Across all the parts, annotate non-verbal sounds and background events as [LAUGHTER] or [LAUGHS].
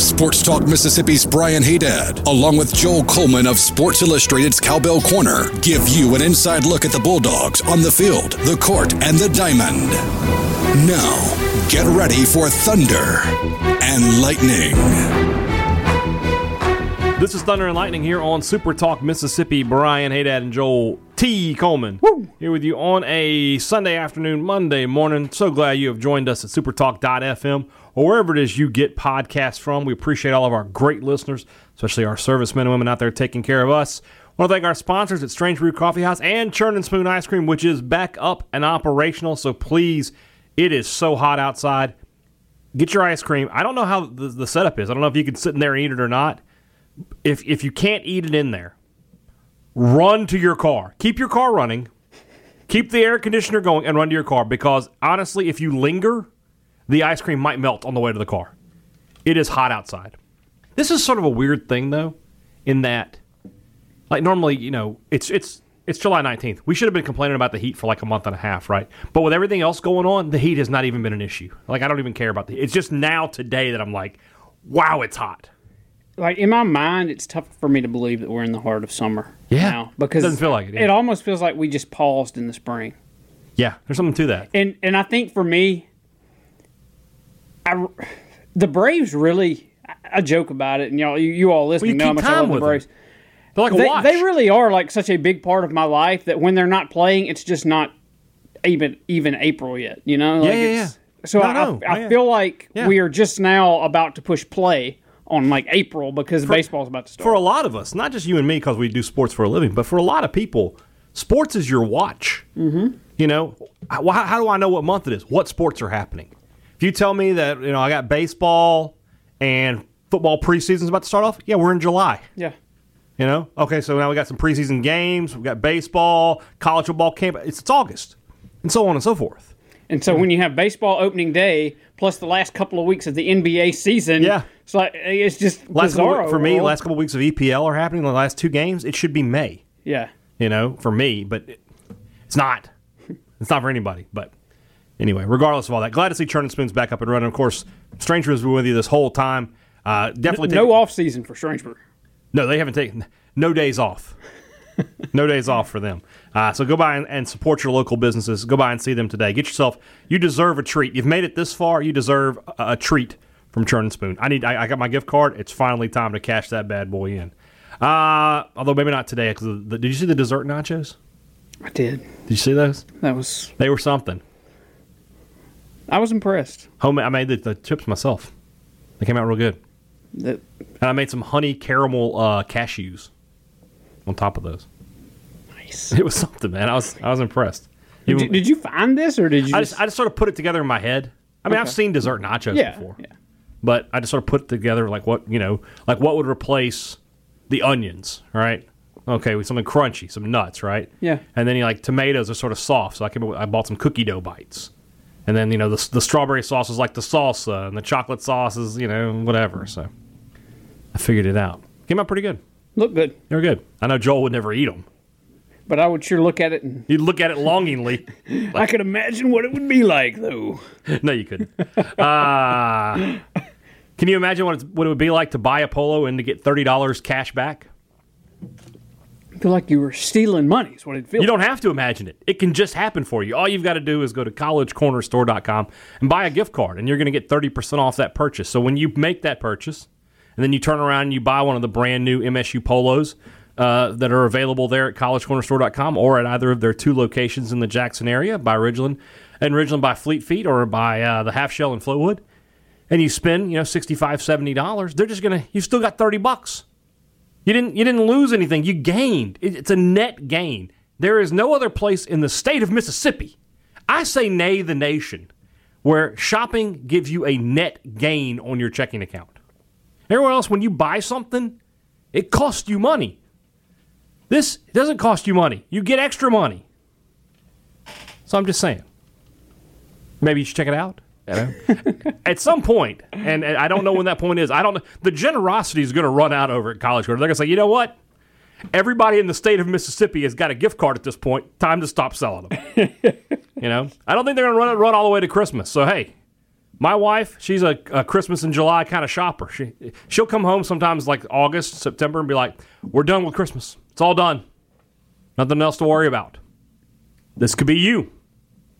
Sports Talk Mississippi's Brian Haydad, along with Joel Coleman of Sports Illustrated's Cowbell Corner, give you an inside look at the Bulldogs on the field, the court, and the diamond. Now, get ready for Thunder and Lightning. This is Thunder and Lightning here on Super Talk Mississippi. Brian Haydad and Joel T. Coleman Woo. here with you on a Sunday afternoon, Monday morning. So glad you have joined us at supertalk.fm or wherever it is you get podcasts from. We appreciate all of our great listeners, especially our servicemen and women out there taking care of us. I want to thank our sponsors at Strange Brew Coffee House and Churn and Spoon Ice Cream, which is back up and operational. So please, it is so hot outside. Get your ice cream. I don't know how the, the setup is. I don't know if you can sit in there and eat it or not if if you can't eat it in there, run to your car. Keep your car running. Keep the air conditioner going and run to your car because honestly, if you linger, the ice cream might melt on the way to the car. It is hot outside. This is sort of a weird thing though, in that like normally, you know, it's it's it's July 19th. We should have been complaining about the heat for like a month and a half, right? But with everything else going on, the heat has not even been an issue. Like I don't even care about the It's just now today that I'm like, wow, it's hot like in my mind, it's tough for me to believe that we're in the heart of summer. Yeah, now because it doesn't feel like it. Yeah. It almost feels like we just paused in the spring. Yeah, there's something to that. And and I think for me, I the Braves really. I joke about it, and y'all, you, you all listening well, know how much I love the Braves. Them. They're like a they, watch. they really are like such a big part of my life that when they're not playing, it's just not even even April yet. You know? Like yeah, yeah, yeah. So no, I, no. I, I oh, feel like we are just now about to push play on like April because for, baseball's about to start. For a lot of us, not just you and me because we do sports for a living, but for a lot of people, sports is your watch. Mm-hmm. You know, how, how do I know what month it is? What sports are happening? If you tell me that you know I got baseball and football preseason's about to start off, yeah, we're in July. Yeah. You know, okay, so now we got some preseason games. We got baseball, college football camp. It's, it's August, and so on and so forth. And so when you have baseball opening day plus the last couple of weeks of the NBA season, yeah, it's like it's just last couple, for me. Last couple of weeks of EPL are happening. The last two games, it should be May. Yeah, you know, for me, but it, it's not. It's not for anybody. But anyway, regardless of all that, glad to see Churn and Spoons back up and running. Of course, Stranger has been with you this whole time. Uh, definitely no, no off season for Strange Brew. No, they haven't taken no days off. [LAUGHS] no days off for them. Uh, so go by and, and, support your local businesses. Go by and see them today. Get yourself. You deserve a treat. You've made it this far. You deserve a, a treat from Churn and Spoon. I need. I, I, got my gift card. It's finally time to cash that bad boy in. Uh, although maybe not today. Because did you see the dessert nachos? I did. Did you see those? That was. They were something. I was impressed. Home. I made the, the chips myself. They came out real good. That, and I made some honey caramel uh, cashews on top of those. Nice. [LAUGHS] It was something, man. I was I was impressed. Did you, did you find this, or did you? I just, I just sort of put it together in my head. I mean, okay. I've seen dessert nachos yeah, before, yeah. but I just sort of put together like what you know, like what would replace the onions, right? Okay, with something crunchy, some nuts, right? Yeah. And then you like tomatoes are sort of soft, so I came. I bought some cookie dough bites, and then you know the the strawberry sauce is like the salsa, and the chocolate sauce is you know whatever. So I figured it out. Came out pretty good. Look good. They were good. I know Joel would never eat them. But I would sure look at it and you'd look at it longingly. like, [LAUGHS] I could imagine what it would be like, though. [LAUGHS] no, you couldn't. Uh, can you imagine what, what it would be like to buy a polo and to get thirty dollars cash back? Feel like you were stealing money. Is what it feels. You don't have to imagine it. It can just happen for you. All you've got to do is go to collegecornerstore.com and buy a gift card, and you're going to get thirty percent off that purchase. So when you make that purchase, and then you turn around and you buy one of the brand new MSU polos uh, that are available there at collegecornerstore.com or at either of their two locations in the Jackson area by Ridgeland and Ridgeland by Fleet Feet or by uh, the Half Shell in Flowood, and you spend you know 65 70 dollars they're just gonna you've still got 30 bucks you didn't you didn't lose anything you gained it's a net gain there is no other place in the state of mississippi i say nay the nation where shopping gives you a net gain on your checking account everywhere else when you buy something it costs you money this doesn't cost you money. You get extra money. So I'm just saying. maybe you should check it out. At some point, and, and I don't know when that point is. I don't know. The generosity is going to run out over at College Corner. They're going to say, you know what? Everybody in the state of Mississippi has got a gift card at this point. Time to stop selling them. [LAUGHS] you know, I don't think they're going to run it run all the way to Christmas. So hey, my wife, she's a, a Christmas in July kind of shopper. She she'll come home sometimes like August, September, and be like, "We're done with Christmas. It's all done. Nothing else to worry about." This could be you.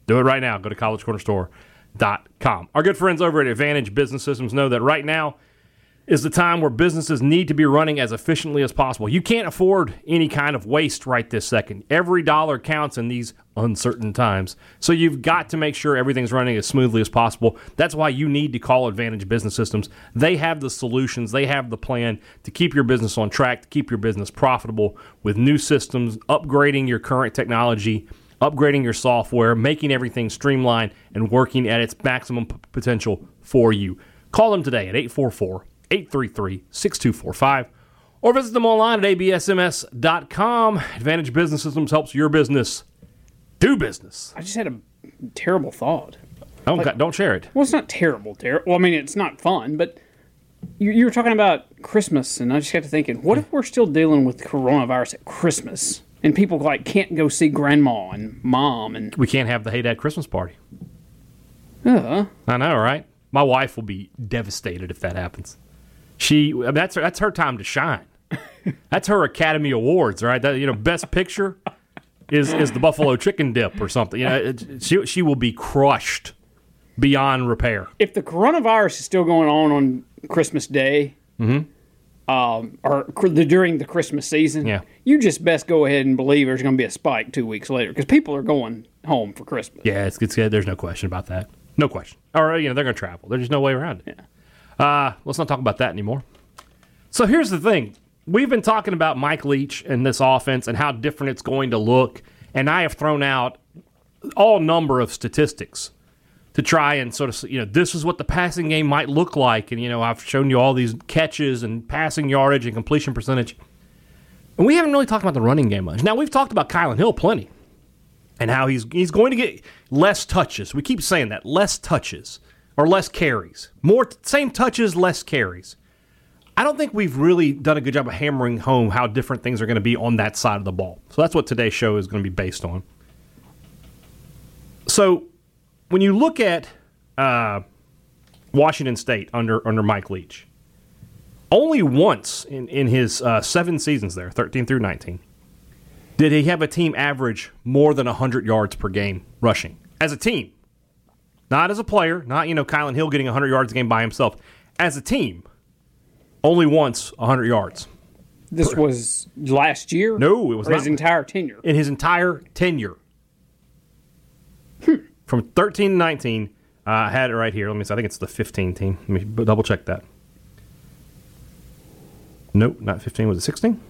Do it right now. Go to collegecornerstore.com. Our good friends over at Advantage Business Systems know that right now is the time where businesses need to be running as efficiently as possible. You can't afford any kind of waste right this second. Every dollar counts in these uncertain times. So you've got to make sure everything's running as smoothly as possible. That's why you need to call Advantage Business Systems. They have the solutions, they have the plan to keep your business on track, to keep your business profitable with new systems, upgrading your current technology upgrading your software, making everything streamlined, and working at its maximum p- potential for you. Call them today at 844 833 6245 or visit them online at absms.com. Advantage Business Systems helps your business do business. I just had a terrible thought. Oh, don't, don't share it. Well, it's not terrible. Ter- well, I mean, it's not fun, but you, you were talking about Christmas, and I just got to thinking, what if we're still dealing with coronavirus at Christmas, and people like can't go see grandma and mom, and We can't have the Haydad Christmas party. uh, I know, right? My wife will be devastated if that happens. She that's her, that's her time to shine. [LAUGHS] That's her Academy Awards, right? That you know, best picture is is the buffalo chicken dip or something. You know, it, she she will be crushed beyond repair. if the coronavirus is still going on on Christmas Day, um, or cr- the, during the Christmas season, Yeah. you just best go ahead and believe there's going to be a spike two weeks later because people are going home for Christmas. Yeah, it's, it's good. There's no question about that. No question. Or you know, they're going to travel. There's just no way around it. Yeah. Uh, let's not talk about that anymore. So here's the thing: we've been talking about Mike Leach and this offense and how different it's going to look, and I have thrown out all number of statistics to try and sort of you know this is what the passing game might look like, and you know I've shown you all these catches and passing yardage and completion percentage, and we haven't really talked about the running game much. Now we've talked about Kylin Hill plenty and how he's he's going to get less touches. We keep saying that less touches or less carries, more same touches, less carries. I don't think we've really done a good job of hammering home how different things are going to be on that side of the ball. So that's what today's show is going to be based on. So when you look at uh, Washington State under under Mike Leach, only once in in his uh, seven seasons there, thirteen through nineteen, did he have a team average more than 100 yards per game rushing as a team? Not as a player, not, you know, Kylin Hill getting 100 yards a game by himself. As a team, only once 100 yards. This was last year. No, it was his entire tenure. In his entire tenure. From 13 to 19, uh, I had it right here. Let me see. I think it's the 15 team. Let me double check that. Nope, not 15. Was it 16?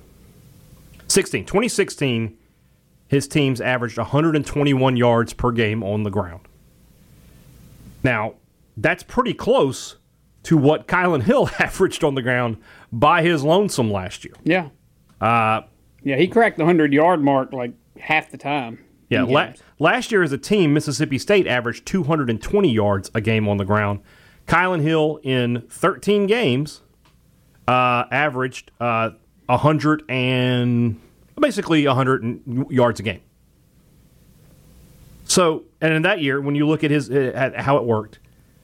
16. 2016, his teams averaged 121 yards per game on the ground. Now, that's pretty close to what Kylin Hill [LAUGHS] averaged on the ground by his lonesome last year. Yeah. Uh, Yeah, he cracked the 100 yard mark like half the time. Yeah, in la- games. Last year as a team, Mississippi State averaged 220 yards a game on the ground. Kylin Hill in 13 games uh, averaged uh, 100 and basically 100 yards a game. So, and in that year, when you look at his uh, at how it worked,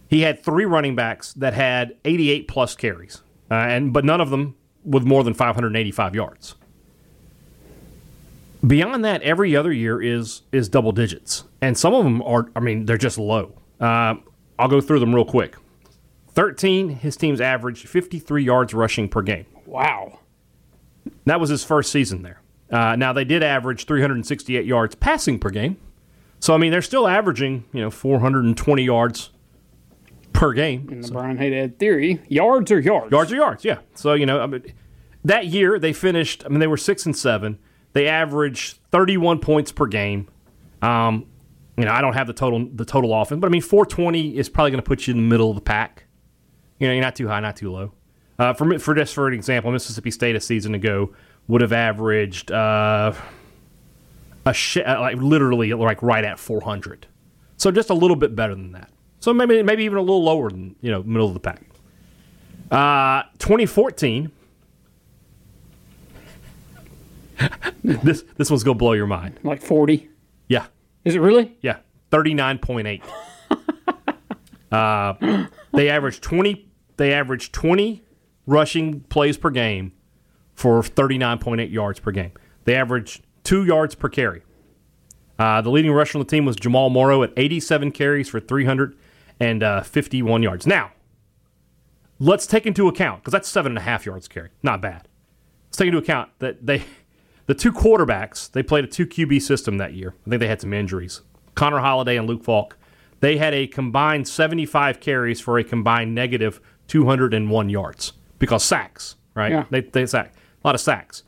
he had three running backs that had 88 plus carries, uh, and but none of them with more than 585 yards. Beyond that, every other year is is double digits, and some of them are. I mean, they're just low. Uh, I'll go through them real quick. Thirteen, his teams averaged 53 yards rushing per game. Wow. That was his first season there. Uh, now they did average 368 yards passing per game, so I mean they're still averaging you know 420 yards per game. In the Brian Haydad theory, yards are yards. Yards are yards, yeah. So you know, I mean, that year they finished. I mean, they were six and seven. They average 31 points per game. Um, you know, I don't have the total the total offense, but I mean, 420 is probably going to put you in the middle of the pack. You know, you're not too high, not too low. Uh, for for just for an example, Mississippi State a season ago would have averaged uh, a sh- uh, like literally like right at 400. So just a little bit better than that. So maybe maybe even a little lower than you know middle of the pack. Uh, 2014. [LAUGHS] this this one's gonna blow your mind. Like 40. Yeah, Is it really? yeah, 39.8. [LAUGHS] uh, they averaged 20. They averaged 20 rushing plays per game for 39.8 yards per game. They averaged two yards per carry. Uh, the leading rusher on the team was Jamal Morrow at 87 carries for 351 yards. Now, let's take into account because that's seven and a half yards carry, not bad. Let's take into account that they, the two quarterbacks, they played a two QB system that year. I think they had some injuries. Connor Halliday and Luke Falk. They had a combined 75 carries for a combined negative 201 yards because sacks, right? Yeah. They they sack a lot of sacks.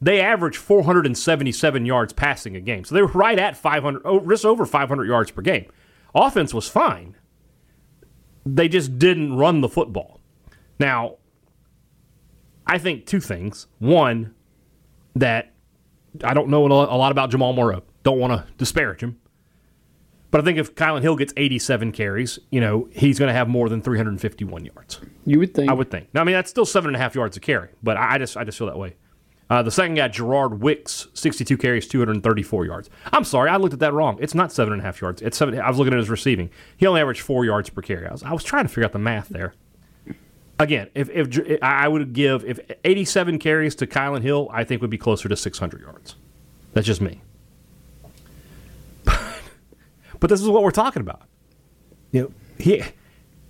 They averaged 477 yards passing a game, so they were right at 500, oh, just over 500 yards per game. Offense was fine. They just didn't run the football. Now, I think two things. One, that I don't know a lot about Jamal Morrow. Don't want to disparage him. But I think if Kylin Hill gets 87 carries, you know, he's going to have more than 351 yards. You would think. I would think. Now, I mean, that's still seven and a half yards a carry, but I I just, I just feel that way. Uh, the second guy, Gerard Wicks, 62 carries, 234 yards. I'm sorry, I looked at that wrong. It's not seven and a half yards. It's seven. I was looking at his receiving. He only averaged four yards per carry. I was, I was trying to figure out the math there. Again, if, if I would give if 87 carries to Kylin Hill, I think would be closer to 600 yards. That's just me. but this is what we're talking about. You know, he,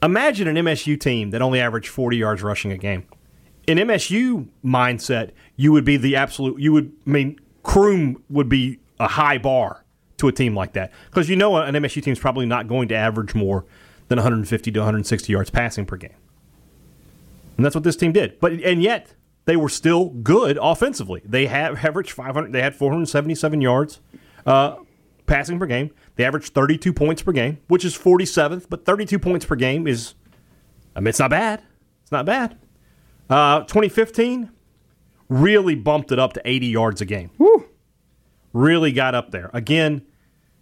imagine an MSU team that only averaged 40 yards rushing a game. In MSU mindset, you would be the absolute. You would I mean, Kroom would be a high bar to a team like that because you know an MSU team is probably not going to average more than 150 to 160 yards passing per game, and that's what this team did. But and yet they were still good offensively. They have averaged 500. They had 477 yards uh, passing per game. They averaged 32 points per game, which is 47th. But 32 points per game is, I mean, it's not bad. It's not bad. Uh, 2015 really bumped it up to 80 yards a game. Really got up there. Again,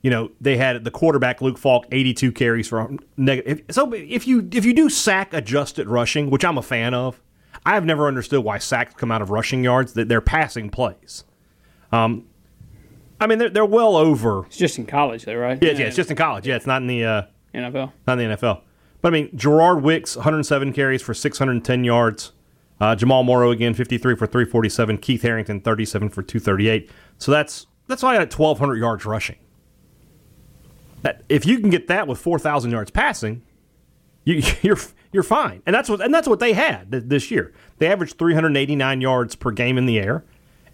you know, they had the quarterback Luke Falk 82 carries for negative. So if you if you do sack adjusted rushing, which I'm a fan of, I have never understood why sacks come out of rushing yards. That they're passing plays. Um, I mean, they're, they're well over. It's just in college, though, right? Yeah, yeah, it's just in college. Yeah, it's not in the uh, NFL. not in the NFL. But I mean, Gerard Wicks, 107 carries for 610 yards. Uh, Jamal Morrow again, 53 for 347. Keith Harrington, 37 for 238. So that's that's why I had 1,200 yards rushing. That if you can get that with 4,000 yards passing, you, [LAUGHS] you're you're fine. And that's what and that's what they had this year. They averaged 389 yards per game in the air,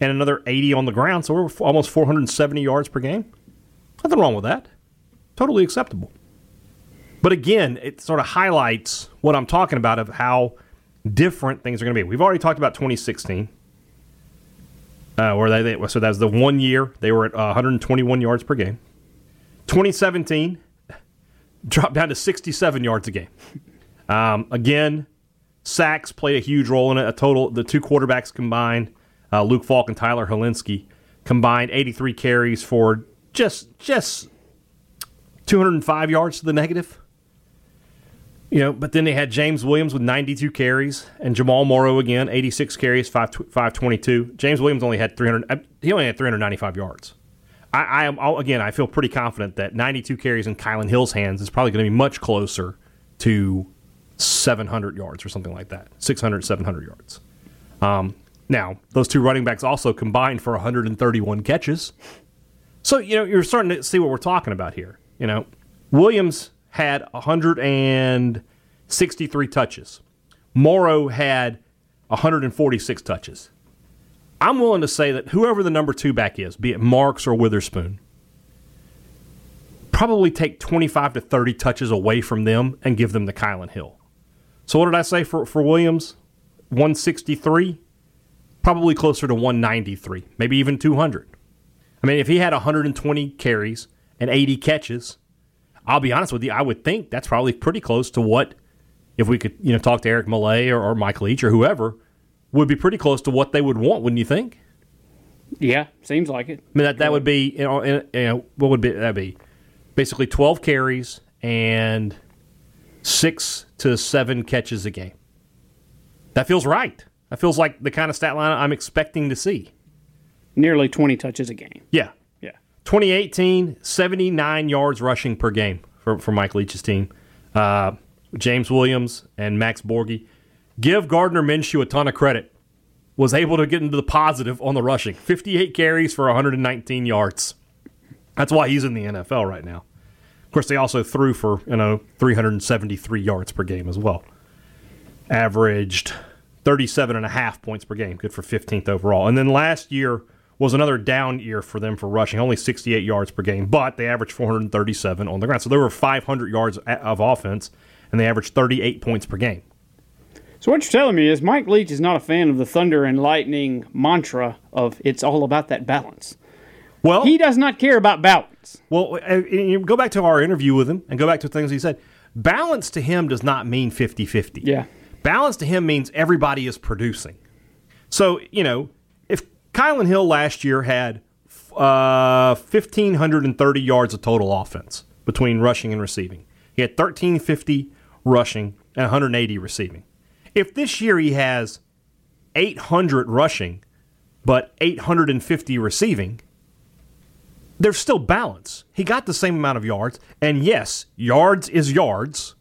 and another 80 on the ground. So we're almost 470 yards per game. Nothing wrong with that. Totally acceptable. But again, it sort of highlights what I'm talking about of how different things are going to be. We've already talked about 2016, uh, where they, they so that was the one year they were at uh, 121 yards per game. 2017 dropped down to 67 yards a game. Um, again, sacks played a huge role in it. A total, the two quarterbacks combined, uh, Luke Falk and Tyler Hilinski, combined 83 carries for just just 205 yards to the negative. You know, but then they had James Williams with 92 carries and Jamal Morrow again, 86 carries, 5, 522. James Williams only had 300. uh, He only had 395 yards. I, I am I'll- again. I feel pretty confident that 92 carries in Kylin Hill's hands is probably going to be much closer to 700 yards or something like that, 600, 700 yards. Um, now, those two running backs also combined for 131 catches. So, you know, you're starting to see what we're talking about here. You know, Williams had 163 touches. Morrow had 146 touches. I'm willing to say that whoever the number two back is, be it Marks or Witherspoon, probably take 25 to 30 touches away from them and give them to Kylin Hill. So what did I say for, for Williams? 163? Probably closer to 193, maybe even 200. I mean, if he had 120 carries and 80 catches, I'll be honest with you, I would think that's probably pretty close to what, if we could, you know, talk to Eric Mele or, or Mike Leach or whoever, would be pretty close to what they would want, wouldn't you think? Yeah, seems like it. I mean, that, that would be, you know, you know, what would be, that be? basically 12 carries and six to seven catches a game. That feels right. That feels like the kind of stat line I'm expecting to see. Nearly 20 touches a game. Yeah. Yeah. 2018, 79 yards rushing per game for, for Mike Leach's team. Uh, James Williams and Max Borghi. Give Gardner Minshew a ton of credit. Was able to get into the positive on the rushing. 58 carries for 119 yards. That's why he's in the NFL right now. Of course, they also threw for you know 373 yards per game as well. Averaged 37 and a half points per game, good for 15th overall. And then last year was another down year for them for rushing, only 68 yards per game, but they averaged 437 on the ground. So there were 500 yards of offense, and they averaged 38 points per game. So what you're telling me is Mike Leach is not a fan of the thunder and lightning mantra of it's all about that balance. Well, He does not care about balance. Well, uh, you go back to our interview with him and go back to things he said. Balance to him does not mean 50 50. Yeah. Balance to him means everybody is producing. So, you know, if Kylin Hill last year had uh, 1,530 yards of total offense between rushing and receiving, he had 1,350 rushing and 180 receiving. If this year he has 800 rushing but 850 receiving, there's still balance. He got the same amount of yards, and yes, yards is yards.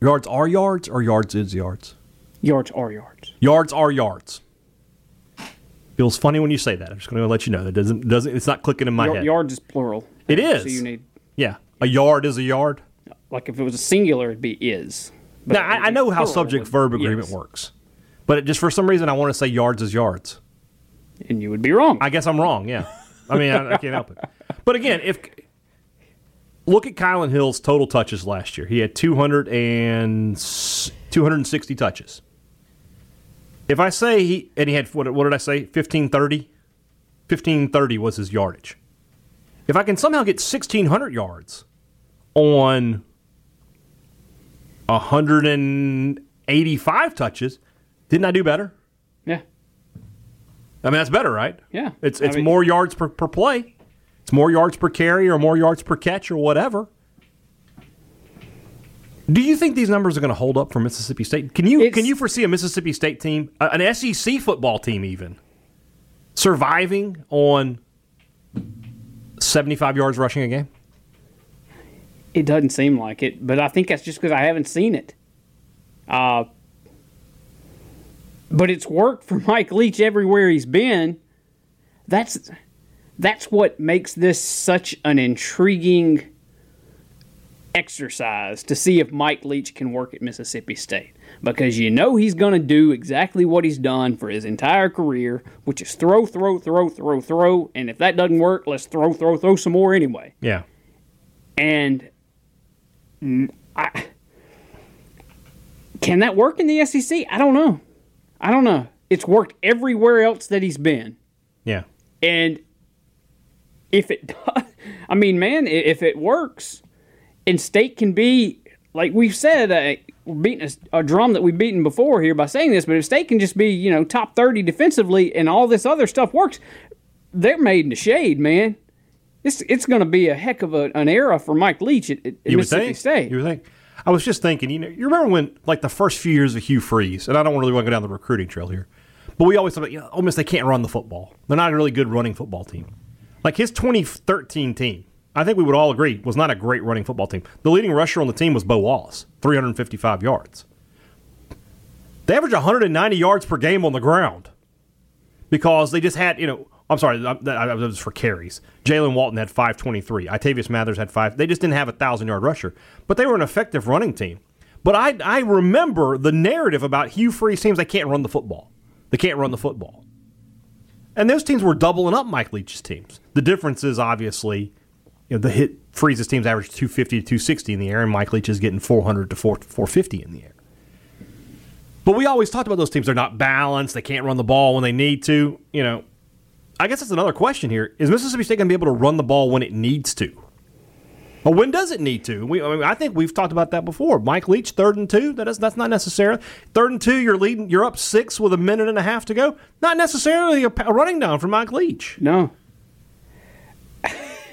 Yards are yards, or yards is yards. Yards are yards. Yards are yards. Feels funny when you say that. I'm just going to let you know that doesn't doesn't it's not clicking in my head. yards is plural. It is. So you need Yeah, a yard is a yard. like if it was a singular, it'd be is. But Now I, I know how subject verb agreement yes. works, but it, just for some reason I want to say yards is yards. and you would be wrong. I guess I'm wrong. Yeah, I mean I, I can't help it. But again, if look at Kylin Hill's total touches last year, he had 200 and 260 touches. If I say he and he had what, what did I say? 1530. 1530 was his yardage. If I can somehow get 1600 yards on 185 touches, didn't I do better? yeah. I mean, that's better, right? Yeah. It's I it's mean- more yards per, per play. It's more yards per carry or more yards per catch or whatever. Do you think these numbers are going to hold up for Mississippi State? Can you can you foresee a Mississippi State team, an SEC football team, even surviving on seventy five yards rushing a game? It doesn't seem like it, but I think that's just because I haven't seen it. Uh, but it's worked for [LAUGHS] Mike Leach everywhere he's been. That's that's what makes this such an intriguing exercise to see if Mike Leach can work at Mississippi State because you know he's going to do exactly what he's done for his entire career, which is throw, throw, throw, throw, throw, and if that doesn't work, let's throw, throw, throw some more anyway. Yeah, And I, can that work in the SEC? I don't know. I don't know. It's worked everywhere else that he's been. yeah, And if it [LAUGHS] does, I mean, man, if it works, and State can be, like we've said, uh, we're beating a, a drum that we've beaten before here by saying this, but if State can just be, you know, top 30 defensively and all this other stuff works, they're made in the shade, man. It's, it's going to be a heck of a, an era for Mike Leach at, at Mississippi think. State. You would think. I was just thinking. You know, you remember when like the first few years of Hugh Freeze, and I don't really want to go down the recruiting trail here, but we always thought, about, you know, Ole Miss they can't run the football. They're not a really good running football team. Like his 2013 team, I think we would all agree was not a great running football team. The leading rusher on the team was Bo Wallace, 355 yards. They averaged 190 yards per game on the ground because they just had, you know, I'm sorry, that was for carries. Jaylen Walton had 523. Itavius Mathers had five. They just didn't have a thousand yard rusher, but they were an effective running team. But I, I remember the narrative about Hugh Freeze teams. They can't run the football. They can't run the football. And those teams were doubling up Mike Leach's teams. The difference is obviously, you know, the hit Freeze's teams average 250 to 260 in the air, and Mike Leach is getting 400 to 450 in the air. But we always talked about those teams. They're not balanced. They can't run the ball when they need to. You know, I guess that's another question here. Is Mississippi State going to be able to run the ball when it needs to? Well, when does it need to? We, I, mean, I think we've talked about that before. Mike Leach, third and two. That is, that's not necessarily third and two. You're leading. You're up six with a minute and a half to go. Not necessarily a, a running down for Mike Leach. No.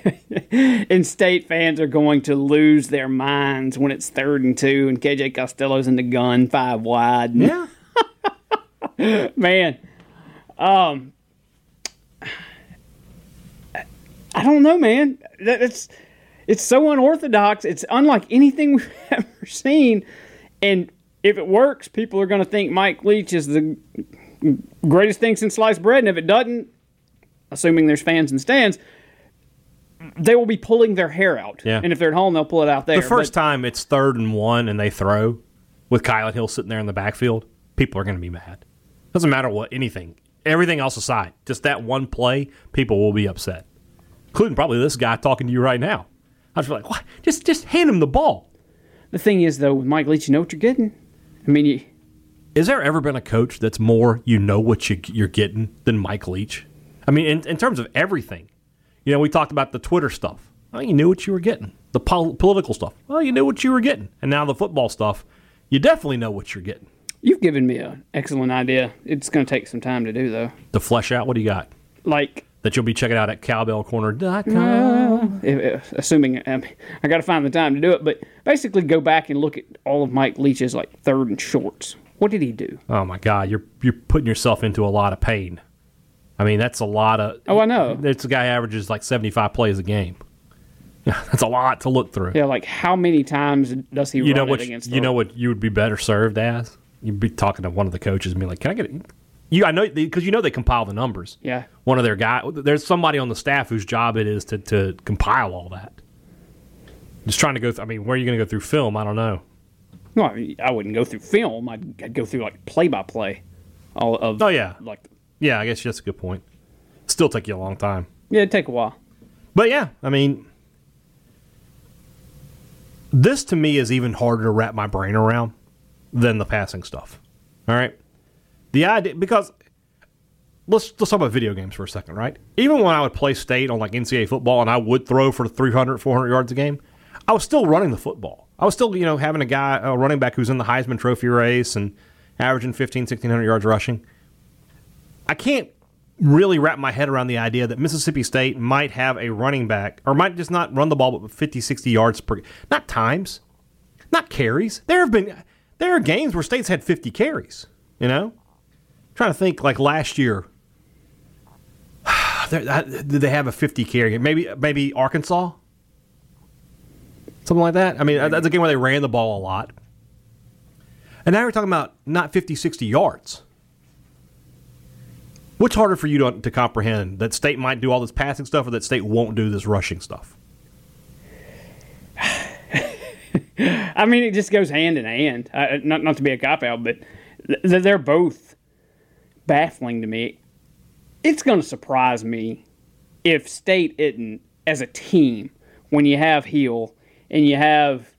[LAUGHS] and state fans are going to lose their minds when it's third and two and KJ Costello's in the gun five wide. Yeah. [LAUGHS] Man, um, I don't know, man. That- It's it's so unorthodox. It's unlike anything [LAUGHS] we've ever seen. And if it works, people are going to think Mike Leach is the greatest thing since sliced bread. And if it doesn't, assuming there's fans and stands, they will be pulling their hair out. Yeah. And if they're at home, they'll pull it out there. The first But- time it's third and one and they throw with Kylin Hill sitting there in the backfield, people are going to be mad. Doesn't matter what, anything. Everything else aside, just that one play, people will be upset. Including probably this guy talking to you right now. I was like, what? Just, just hand him the ball. the thing is, though, with Mike Leach, you know what you're getting. I mean, you, Is there ever been a coach that's more you know what you, you're getting than Mike Leach? I mean, in, in terms of everything. You know, we talked about the Twitter stuff. Well, you knew what you were getting. The pol- political stuff. Well, you knew what you were getting. And now the football stuff, you definitely know what you're getting. you've given me an excellent idea. It's going to take some time to do, though. To flesh out, what do you got? Like, That you'll be checking out at cowbellcorner.com. if- assuming um, I got to find the time to do it, but basically go back and look at all of Mike Leach's like third and shorts. What did he do? Oh my God, you're you're putting yourself into a lot of pain. I mean, that's a lot of. Oh, I know. It's a guy averages like 75 plays a game. [LAUGHS] That's a lot to look through. Yeah, like how many times does he you know run what it against? you know what you would be better served as you'd be talking to one of the coaches and be like can i get it you i know because you know they compile the numbers Yeah. one of their guy there's somebody on the staff whose job it is to, to compile all that just trying to go th- i mean where are you going to go through film i don't know No, I, mean, I wouldn't go through film. I'd, I'd go through like play by play, all of. Oh, yeah. like yeah i guess that's a good point still take you a long time yeah, it'd take a while. But yeah, I mean, this to me is even harder to wrap my brain around than the passing stuff. All right, the idea because let's let's talk about video games for a second, right? Even when I would play state on like NCAA football and I would throw for 300, 400 yards a game, I was still running the football. I was still, you know, having a guy, a running back who's in the Heisman Trophy race and averaging 15, 1600 yards rushing. I can't really wrap my head around the idea that Mississippi State might have a running back or might just not run the ball but 50, 60 yards per not times, not carries. There have been there are games where states had 50 carries, you know? Trying to think like last year [SIGHS] did they have a 50 carry? Maybe maybe Arkansas? Something like that. I mean, that's a game where they ran the ball a lot. And now we're talking about not 50, 60 yards. What's harder for you to, to comprehend? That state might do all this passing stuff or that state won't do this rushing stuff? [LAUGHS] I mean, it just goes hand in hand. Uh, not not to be a cop out, but th- they're both baffling to me. It's going to surprise me if State isn't as a team when you have Hill and you have.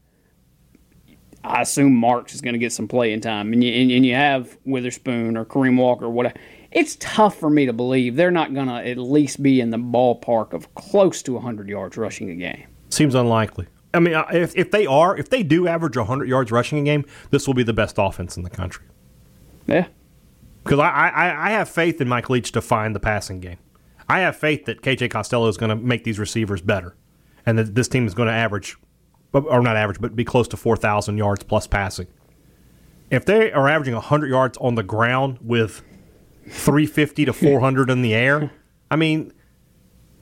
I assume Marks is going to get some playing time, and you and, and you have Witherspoon or Kareem Walker, or whatever. It's tough for me to believe they're not going to at least be in the ballpark of close to 100 yards rushing a game. Seems unlikely. I mean, if, if they are, if they do average 100 yards rushing a game, this will be the best offense in the country. Yeah. Because I, I, I have faith in Mike Leach to find the passing game. I have faith that KJ Costello is going to make these receivers better, and that this team is going to average, or not average, but be close to 4,000 yards plus passing. If they are averaging 100 yards on the ground with 350 to 400 in the air, I mean,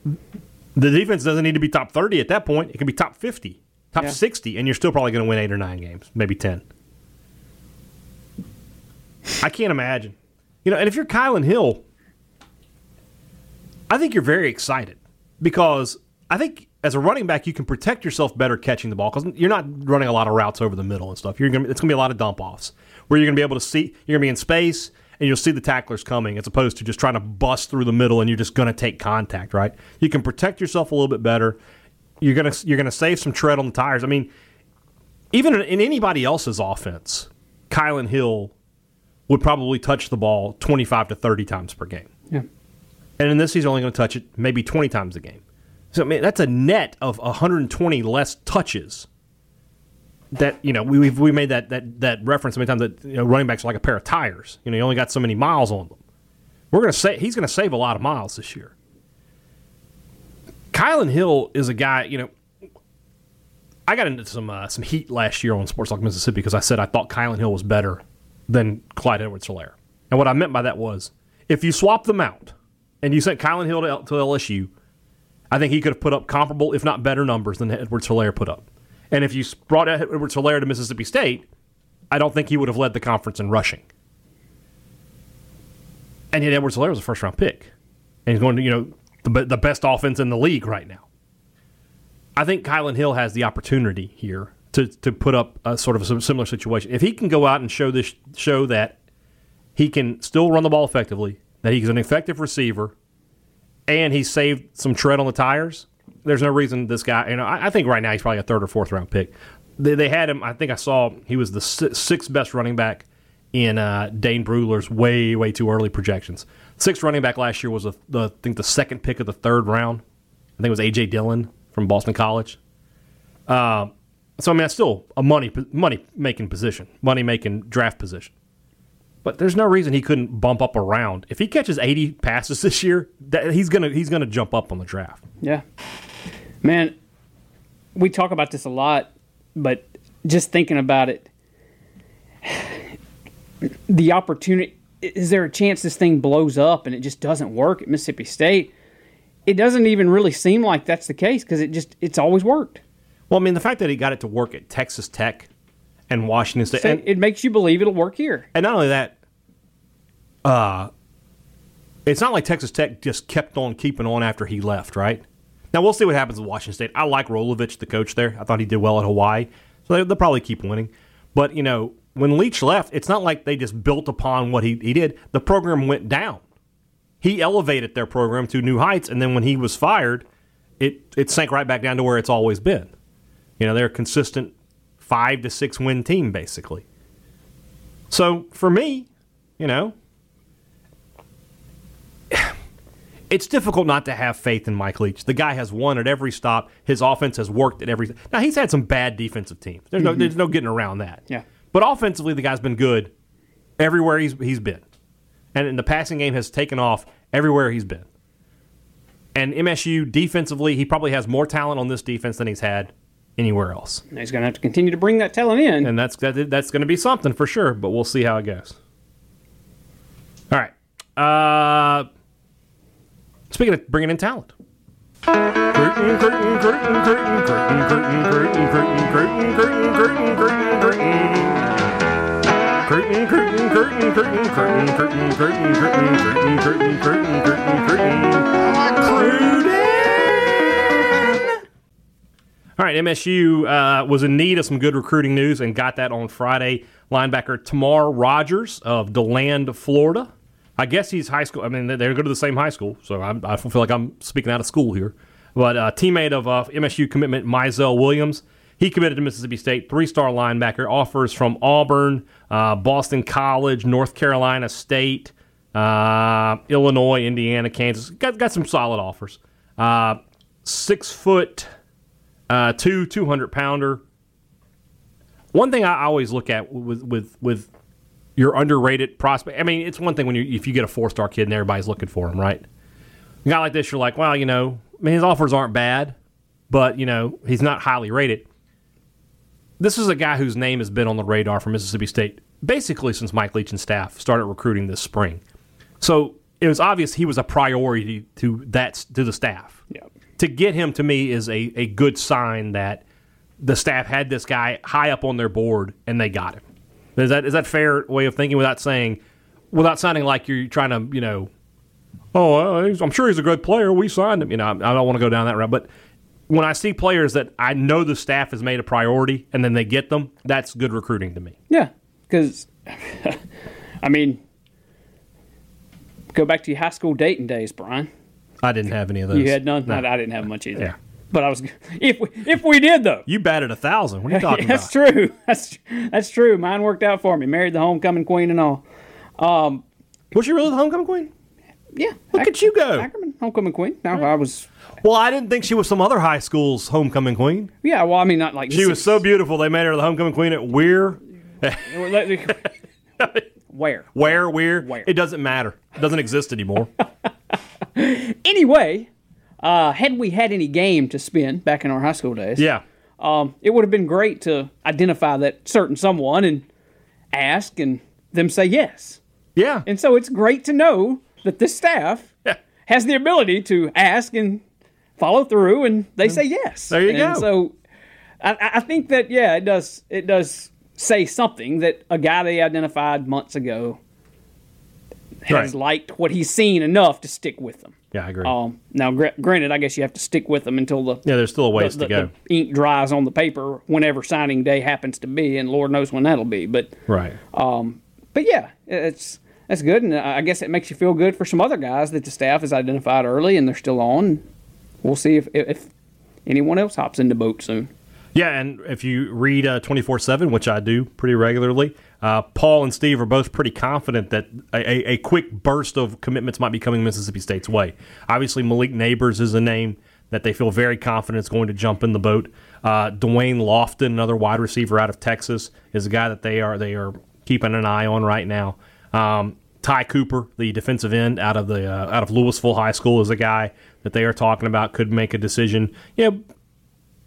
the defense doesn't need to be top 30 at that point. It can be top 50, top Yeah. 60, and you're still probably going to win eight or nine games, maybe 10. I can't imagine. You know, and if you're Kylin Hill, I think you're very excited because I think as a running back you can protect yourself better catching the ball because you're not running a lot of routes over the middle and stuff. You're gonna, it's going to be a lot of dump offs where you're going to be able to see you're going to be in space and you'll see the tacklers coming as opposed to just trying to bust through the middle and you're just going to take contact. Right? You can protect yourself a little bit better. You're gonna you're gonna save some tread on the tires. I mean, even in, in anybody else's offense, Kylin Hill would probably touch the ball 25 to 30 times per game. Yeah. And in this, he's only going to touch it maybe 20 times a game. So, I mean, that's a net of 120 less touches. That, you know, we, we've we made that, that, that reference many times that you know, running backs are like a pair of tires. You know, you only got so many miles on them. We're going to say he's going to save a lot of miles this year. Kylin Hill is a guy, you know. I got into some uh, some heat last year on Sports Talk Mississippi because I said I thought Kylin Hill was better than Clyde Edwards Helaire. And what I meant by that was if you swap them out and you sent Kylin Hill to, to LSU, I think he could have put up comparable, if not better, numbers than Edwards Helaire put up. And if you brought Edwards Helaire to Mississippi State, I don't think he would have led the conference in rushing. And yet Edwards Helaire was a first round pick. And he's going to, you know, the, the best offense in the league right now. I think Kylin Hill has the opportunity here to, to put up a sort of a similar situation. If he can go out and show this show that he can still run the ball effectively, that he's an effective receiver, and he saved some tread on the tires, there's no reason this guy. You know, I, I think right now he's probably a third or fourth round pick. They, they had him. I think I saw he was the sixth best running back in uh, Dane Brugler's way way too early projections. Sixth running back last year was a, the I think the second pick of the third round. I think it was AJ Dillon from Boston College. Uh, so I mean, that's still a money money making position, money making draft position. But there's no reason he couldn't bump up around. If he catches 80 passes [LAUGHS] this year, that, he's gonna he's gonna jump up on the draft. Yeah, man. We talk about this a lot, but just thinking about it, [SIGHS] the opportunity is there a chance this thing blows up and it just doesn't work at Mississippi State? It doesn't even really seem like that's the case because it just it's always worked. Well, I mean, the fact that he got it to work at Texas Tech and Washington State, So and, it makes you believe it'll work here. and not only that, uh, it's not like Texas Tech just kept on keeping on after he left, right? Now we'll see what happens with Washington State. I like Rolovich, the coach there. I thought he did well at Hawaii, so they, they'll probably keep winning. But you know, when Leach left, it's not like they just built upon what he, he did. The program went down. He elevated their program to new heights, and then when he was fired, it it sank right back down to where it's always been. You know, they're a consistent five to six win team, basically. So for me, you know, [SIGHS] it's difficult not to have faith in Mike Leach. The guy has won at every stop. His offense has worked at every. Now he's had some bad defensive teams. There's no mm-hmm. there's no getting around that. Yeah. But offensively, the guy's been good everywhere he's he's been, and in the passing game has taken off everywhere he's been. And MSU defensively, he probably has more talent on this defense than he's had anywhere else, And he's going to have to continue to bring that talent in. and that's that, that's going to be something for sure. But we'll see how it goes. All right. Uh, speaking of bringing in talent. Curtain, curtain, curtain, curtain, curtain, curtain, curtain, curtain, curtain, curtain, curtain, curtain, curtain. Curtain, curtain, curtain, curtain, curtain, curtain, curtain, curtain, curtain, curtain, curtain, curtain, curtain. All right, MSU uh, was in need of some good recruiting news and got that on Friday. Linebacker Tamar Rogers of DeLand, Florida. I guess he's high school. I mean, they go to the same high school, so I'm, I feel like I'm speaking out of school here. But uh, teammate of uh, MSU commitment Mizell Williams, he committed to Mississippi State, three-star linebacker. Offers from Auburn, uh, Boston College, North Carolina State, uh, Illinois, Indiana, Kansas. Got got some solid offers. Uh, six foot uh, two, two hundred pounder. One thing I always look at with with with your underrated prospect. I mean, it's one thing when you if you get a four star kid and everybody's looking for him, right? A guy like this, you're like, well, you know, I mean, his offers aren't bad, but you know, he's not highly rated. This is a guy whose name has been on the radar for Mississippi State basically since Mike Leach and staff started recruiting this spring. So it was obvious he was a priority to that to the staff. Yeah. To get him to me is a, a good sign that the staff had this guy high up on their board and they got him. Is that is that fair way of thinking without saying without sounding like you're trying to you know oh I'm sure he's a good player we signed him you know I don't want to go down that route but when I see players that I know the staff has made a priority and then they get them that's good recruiting to me. Yeah, because [LAUGHS] I mean, go back to your high school dating days, Brian. I didn't have any of those. You had none. No. I, I didn't have much either. Yeah. But I was if we, if we did though. You batted a thousand. What are you talking [LAUGHS] about? that's about? true. That's that's true. Mine worked out for me. Married the homecoming queen and all. Um, was you really the homecoming queen? Yeah. Look at you go. Ackerman, homecoming queen. No, I was. Well, I didn't think she was some other high school's homecoming queen. Yeah. Well, I mean, not like She was so beautiful they made her the homecoming queen at Weir. Where? Where, [LAUGHS] Weir? Where? It doesn't matter. It doesn't exist anymore. [LAUGHS] [LAUGHS] Anyway, uh, had we had any game to spin back in our high school days, Yeah. um, it would have been great to identify that certain someone and ask and them say yes. Yeah. And so it's great to know that this staff Yeah. has the ability to ask and follow through, and they say yes. There you and go. So I, I think that yeah, it does it does say something that a guy they identified months ago has Right. liked what he's seen enough to stick with them. Yeah, I agree. Um, now, gra- granted, I guess you have to stick with them until the yeah, there's still a ways the, to go. the ink dries on the paper whenever signing day happens to be, and Lord knows when that'll be. But right. but yeah, it's that's good, and I guess it makes you feel good for some other guys that the staff has identified early and they're still on. We'll see if if anyone else hops in the boat soon. Yeah, and if you read twenty four seven, which I do pretty regularly, uh, Paul and Steve are both pretty confident that a, a, quick burst of commitments might be coming Mississippi State's way. Obviously, Malik Nabers is a name that they feel very confident is going to jump in the boat. Uh, Dwayne Lofton, another wide receiver out of Texas, is a guy that they are they are keeping an eye on right now. Um, Ty Cooper, the defensive end out of the uh, out of Louisville High School, is a guy that they are talking about could make a decision. You know,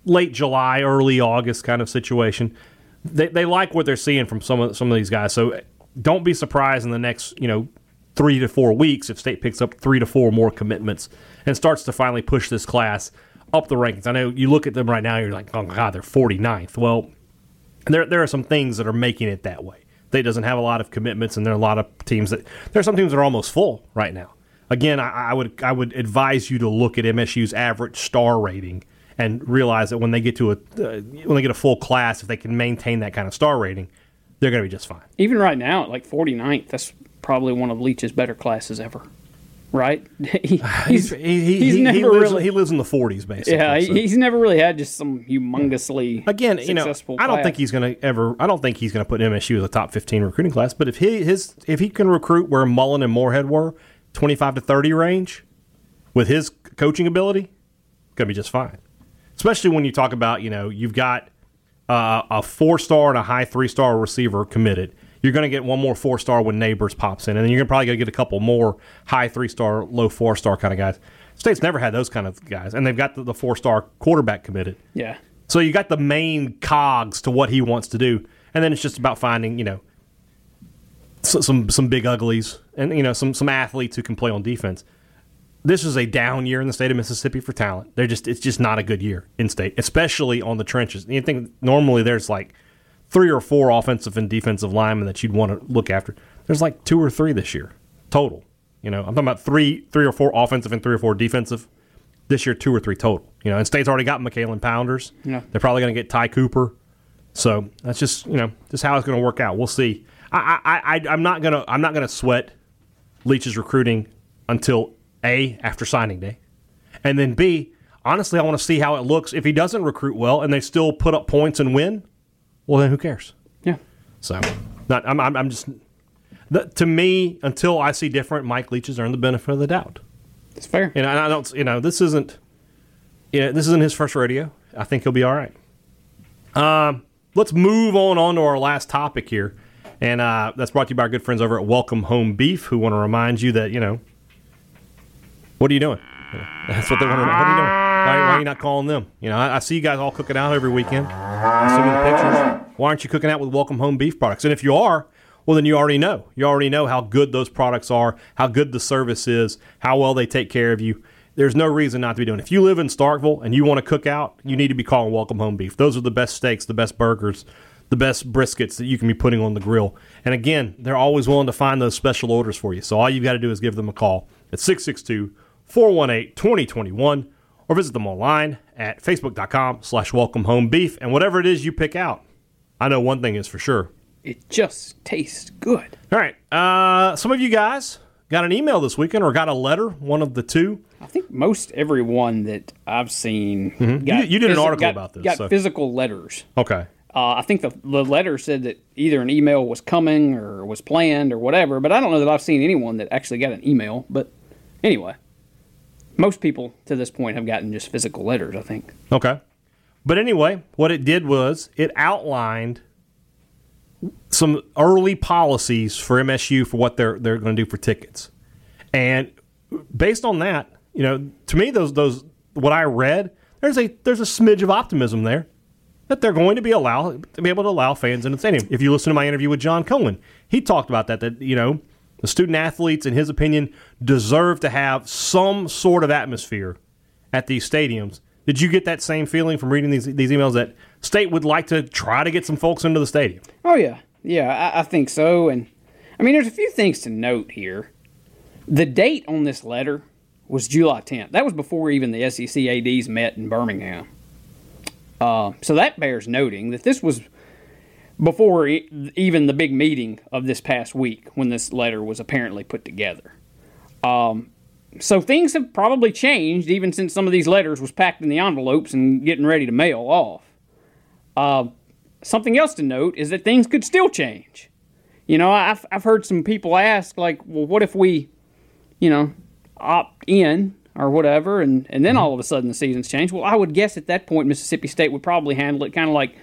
late July, early August kind of situation. They, they like what they're seeing from some of some of these guys. So don't be surprised in the next you know three to four weeks if State picks up three to four more commitments and starts to finally push this class up the rankings. I know you look at them right now, you're like, oh god, they're 49th. Well, there there are some things that are making it that way. They doesn't have a lot of commitments, and there are a lot of teams that there are some teams that are almost full right now. Again, I, I would I would advise you to look at MSU's average star rating and realize that when they get to a uh, when they get a full class, if they can maintain that kind of star rating, they're going to be just fine. Even right now, at like 49th, that's probably one of Leach's better classes ever. Right? [LAUGHS] He- [SIGHS] He's, he, he, he's he, never he lives, really- he lives in the 40s, basically. yeah, so. he's never really had just some humongously Again, you know, successful I don't class. think he's going to ever. I don't think he's going to put MSU as a top fifteen recruiting class. But if he his if he can recruit where Mullen and Moorhead were, twenty five to thirty range, with his coaching ability, going to be just fine. Especially when you talk about you know you've got uh, a four star and a high three star receiver committed. You're going to get one more four star when Nabers pops in, and then you're probably going to get a couple more high three star, low four star kind of guys. State's never had those kind of guys, and they've got the, the four star quarterback committed. Yeah. So you got the main cogs to what he wants to do, and then it's just about finding, you know, some some big uglies and you know some some athletes who can play on defense. This is a down year in the state of Mississippi for talent. They're just it's just not a good year in state, especially on the trenches. You think normally there's like three or four offensive and defensive linemen that you'd want to look after. There's like two or three this year total. You know, I'm talking about three three or four offensive and three or four defensive this year two or three total. You know, and State's already got Michaelan Pounders. Yeah. They're probably going to get Ty Cooper. So that's just you know just how it's going to work out. We'll see. I, I, I I'm not gonna I'm not gonna sweat Leach's recruiting until a after signing day, and then b honestly I want to see how it looks if he doesn't recruit well and they still put up points and win. Well then who cares? Yeah. So not I'm I'm, I'm just the, to me until I see different. Mike Leach has earned the benefit of the doubt. It's fair. You know, and I don't. You know, this isn't. You know, this isn't his first rodeo. I think he'll be all right. Um, let's move on on to our last topic here, and uh, that's brought to you by our good friends over at Welcome Home Beef, who want to remind you that you know. What are you doing? That's what they want to know. What are you doing? Why, why are you not calling them? You know, I, I see you guys all cooking out every weekend. I see the pictures. Why aren't you cooking out with Welcome Home Beef products? And if you are, well, then you already know. You already know how good those products are, how good the service is, how well they take care of you. There's no reason not to be doing it. If you live in Starkville and you want to cook out, you need to be calling Welcome Home Beef. Those are the best steaks, the best burgers, the best briskets that you can be putting on the grill. And again, they're always willing to find those special orders for you. So all you've got to do is give them a call at 662 418 2021 or visit them online at facebook.com slash welcome home beef. And whatever it is you pick out, I know one thing is for sure. It just tastes good. All right. Uh, some of you guys got an email this weekend or got a letter, one of the two. I think most everyone that I've seen Mm-hmm. You- you did an article got- about this, Got so- physical letters. Okay. Uh, I think the, the letter said that either an email was coming or was planned or whatever, but I don't know that I've seen anyone that actually got an email. But anyway, most people to this point have gotten just physical letters, I think. Okay. But anyway, what it did was it outlined some early policies for MSU for what they're they're going to do for tickets. And based on that, you know, to me, those those what I read, there's a there's a smidge of optimism there that they're going to be allow to be able to allow fans in the stadium. If you listen to my interview with John Cohen, he talked about that. That you know, the student athletes, in his opinion, deserve to have some sort of atmosphere at these stadiums. Did you get that same feeling from reading these these emails that state would like to try to get some folks into the stadium? Oh yeah, yeah, I, I think so. And I mean, there's a few things to note here. The date on this letter was July 10th. That was before even the SEC ADs met in Birmingham. Uh, so that bears noting that this was before e- even the big meeting of this past week when this letter was apparently put together. Um, so things have probably changed even since some of these letters was packed in the envelopes and getting ready to mail off. Uh, something else to note is that things could still change. You know, I've, I've heard some people ask, like, well, what if we, you know, opt in or whatever, and, and then all of a sudden the season's change? Well, I would guess at that point Mississippi State would probably handle it kind of like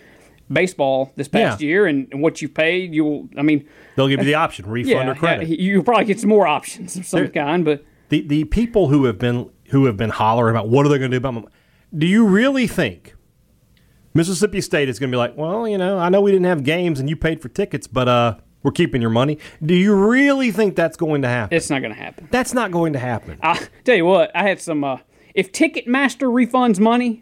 baseball this past Yeah. year, and, and what you've paid, you'll, I mean, They'll give you the [LAUGHS] option, refund yeah, or credit. yeah, you'll probably get some more options of some There- kind, but the the people who have been who have been hollering about what are they going to do about my do you really think Mississippi State is going to be like, well, you know, I know we didn't have games and you paid for tickets, but uh, we're keeping your money. Do you really think that's going to happen? it's not going to happen. that's not going to happen. I tell you what, I had some. Uh, if Ticketmaster refunds money,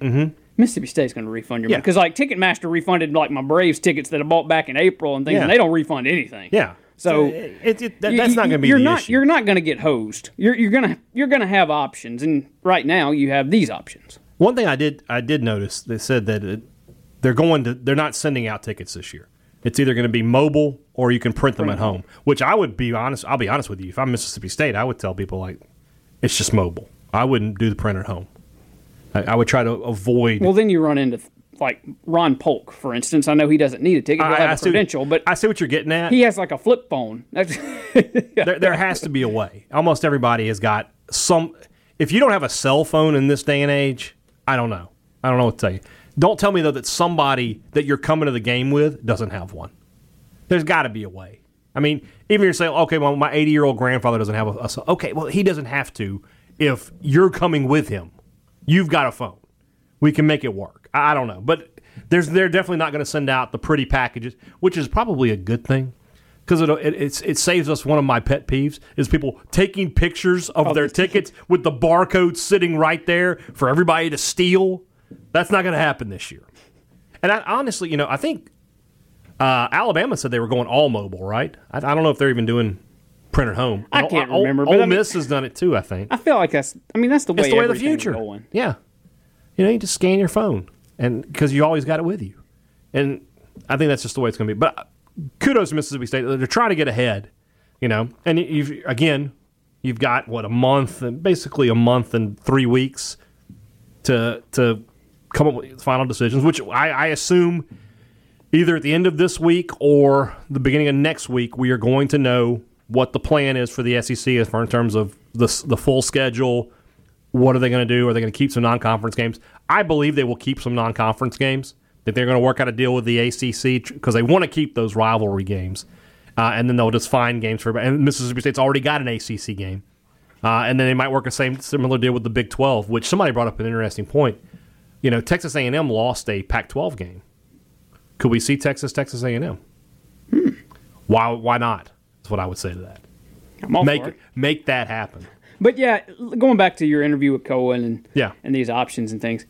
Mississippi State's going to refund your. Yeah. money because like Ticketmaster refunded like my Braves tickets that I bought back in April and things, Yeah. and they don't refund anything. yeah. So it, it, that, you- that's not going to be you're the not issue. you're not going to get hosed. You're you're gonna you're gonna have options, and right now you have these options. One thing I did I did notice they said that it, they're going to they're not sending out tickets this year. It's either going to be mobile or you can print them at home. Which I would be honest. I'll be honest with you. If I'm Mississippi State, I would tell people like it's just mobile. I wouldn't do the print at home. I, I would try to avoid. Well, then you run into like Ron Polk, for instance. I know he doesn't need a ticket; he'll I, have I a see credential, but I see what you're getting at. he has like a flip phone. [LAUGHS] There, there has to be a way. Almost everybody has got some. If you don't have a cell phone in this day and age, I don't know. I don't know what to tell you. Don't tell me though that somebody that you're coming to the game with doesn't have one. There's got to be a way. I mean, even if you're saying, okay, well, my 80 year old grandfather doesn't have a, a cell- okay, well, he doesn't have to if you're coming with him. You've got a phone. We can make it work. I, I don't know, but there's they're definitely not going to send out the pretty packages, which is probably a good thing because it, it it's, it saves us one of my pet peeves is people taking pictures of their the tickets with the barcode sitting right there for everybody to steal. That's not going to happen this year. And I, honestly, you know, I think uh, Alabama said they were going all mobile, right? I, I don't know if they're even doing print at home. I can't Ole- remember, Ole but I mean- Miss has done it too. I think I feel like that's. I mean, that's the way. it's the way of the future. Going. Yeah, you know, you just scan your phone, and because you always got it with you, and I think that's just the way it's going to be. But uh, kudos to Mississippi State; they're trying to get ahead, you know. And you've again, you've got what a month, and basically a month and three weeks to to come up with final decisions, which I, I assume either at the end of this week or the beginning of next week, we are going to know what the plan is for the SEC as far in terms of the the full schedule. What are they going to do? Are they going to keep some non-conference games? I believe they will keep some non-conference games. That they're going to work out a deal with the ACC because they want to keep those rivalry games, uh, and then they'll just find games for. And Mississippi State's already got an ACC game, uh, and then they might work a same similar deal with the Big Twelve, which somebody brought up an interesting point. You know, Texas A&M lost a Pac-12 game. Could we see Texas Texas A&M? Why why not? That's what I would say to that. Make it. make that happen. But yeah, going back to your interview with Cohen and Yeah. and these options and things.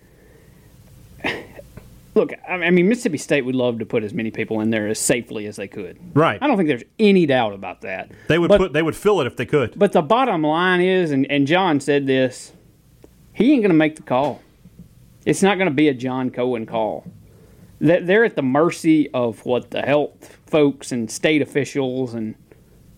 [SIGHS] Look, I I mean, Mississippi State would love to put as many people in there as safely as they could. Right. I don't think there's any doubt about that. They would But- put they would fill it if they could. But the bottom line is, and, and John said this, he ain't going to make the call. It's not going to be a John Cohen call. That they're at the mercy of what the health folks and state officials and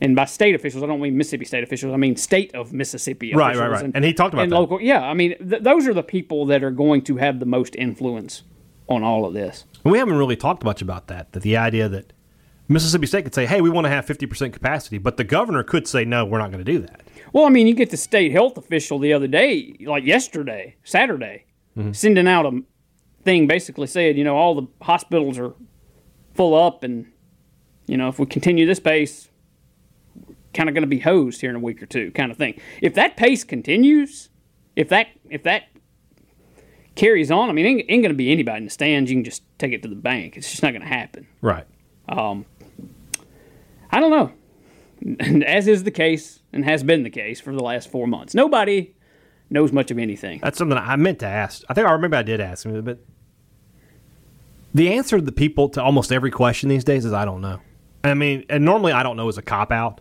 and by state officials I don't mean Mississippi state officials I mean state of Mississippi Right, officials right, right. And he talked about and that. local yeah I mean th- those are the people that are going to have the most influence on all of this. And we haven't really talked much about that. That the idea that Mississippi State could say, "Hey, we want to have fifty percent capacity," but the governor could say, "No, we're not going to do that." Well, I mean, you get the state health official the other day, like yesterday, Saturday, mm-hmm. sending out a thing basically said, you know, all the hospitals are full up, and you know, if we continue this pace, kind of going to be hosed here in a week or two, kind of thing. If that pace continues, if that if that carries on, I mean, ain't, ain't going to be anybody in the stands. You can just take it to the bank. It's just not going to happen. Right. Um, I don't know. And as is the case and has been the case for the last four months, nobody knows much of anything. That's something I meant to ask. I think I remember I did ask him, but the answer to the people to almost every question these days is I don't know. I mean, and normally I don't know is a cop out,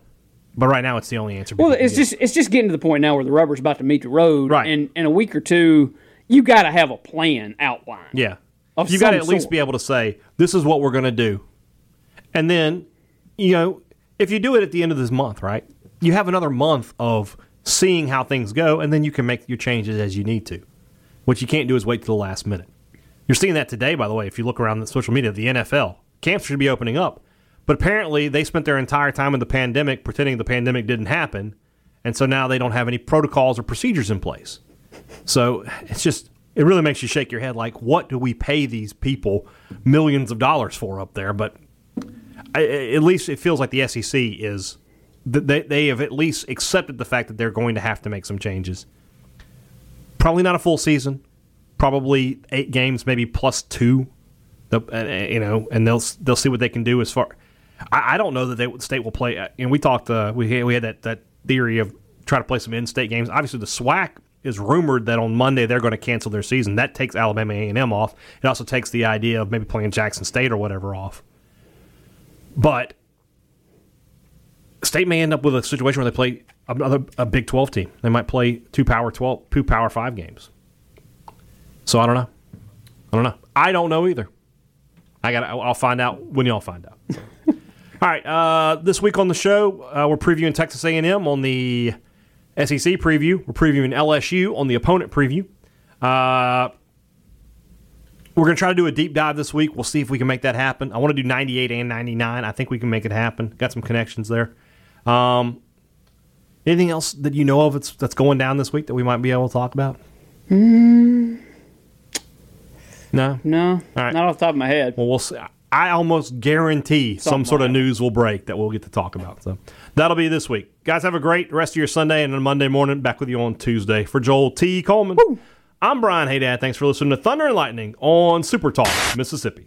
but right now it's the only answer. Well, it's just it's just getting to the point now where the rubber's about to meet the road, Right. And in a week or two, you got to have a plan outlined. yeah. You got to at least sort. be able to say this is what we're going to do, and then you know if you do it at the end of this month, right? You have another month of seeing how things go, and then you can make your changes as you need to. What you can't do is wait till the last minute. You're seeing that today, by the way. If you look around the social media, the NFL camps should be opening up, but apparently they spent their entire time in the pandemic pretending the pandemic didn't happen, and so now they don't have any protocols or procedures in place. So it's just it really makes you shake your head. Like, what do we pay these people millions of dollars for up there? But I, at least it feels like the SEC is they they have at least accepted the fact that they're going to have to make some changes. Probably not a full season. Probably eight games, maybe plus two. The, uh, you know, and they'll they'll see what they can do as far. I, I don't know that they state will play. uh, And we talked. Uh, we had, we had that that theory of try to play some in-state games. Obviously, the SWAC is rumored that on Monday they're going to cancel their season. That takes Alabama A and M off. It also takes the idea of maybe playing Jackson State or whatever off. But State may end up with a situation where they play another a Big Twelve team. They might play two Power Twelve, two Power Five games. So I don't know. I don't know. I don't know either. I got. I'll find out when y'all find out. All right. Uh, this week on the show, uh, we're previewing Texas A&M on the SEC preview. We're previewing LSU on the opponent preview. Uh, we're going to try to do a deep dive this week. We'll see if we can make that happen. I want to do 98 and 99. I think we can make it happen. Got some connections there. Um, anything else that you know of that's, that's going down this week that we might be able to talk about? No? No, right. not off the top of my head. Well, we'll see. I almost guarantee some Something sort of news will break that we'll get to talk about. So that'll be this week. Guys, have a great rest of your Sunday and then Monday morning. Back with you on Tuesday. For Joel T. Coleman, I'm Brian Haydad. Thanks for listening to Thunder and Lightning on Super Talk, Mississippi.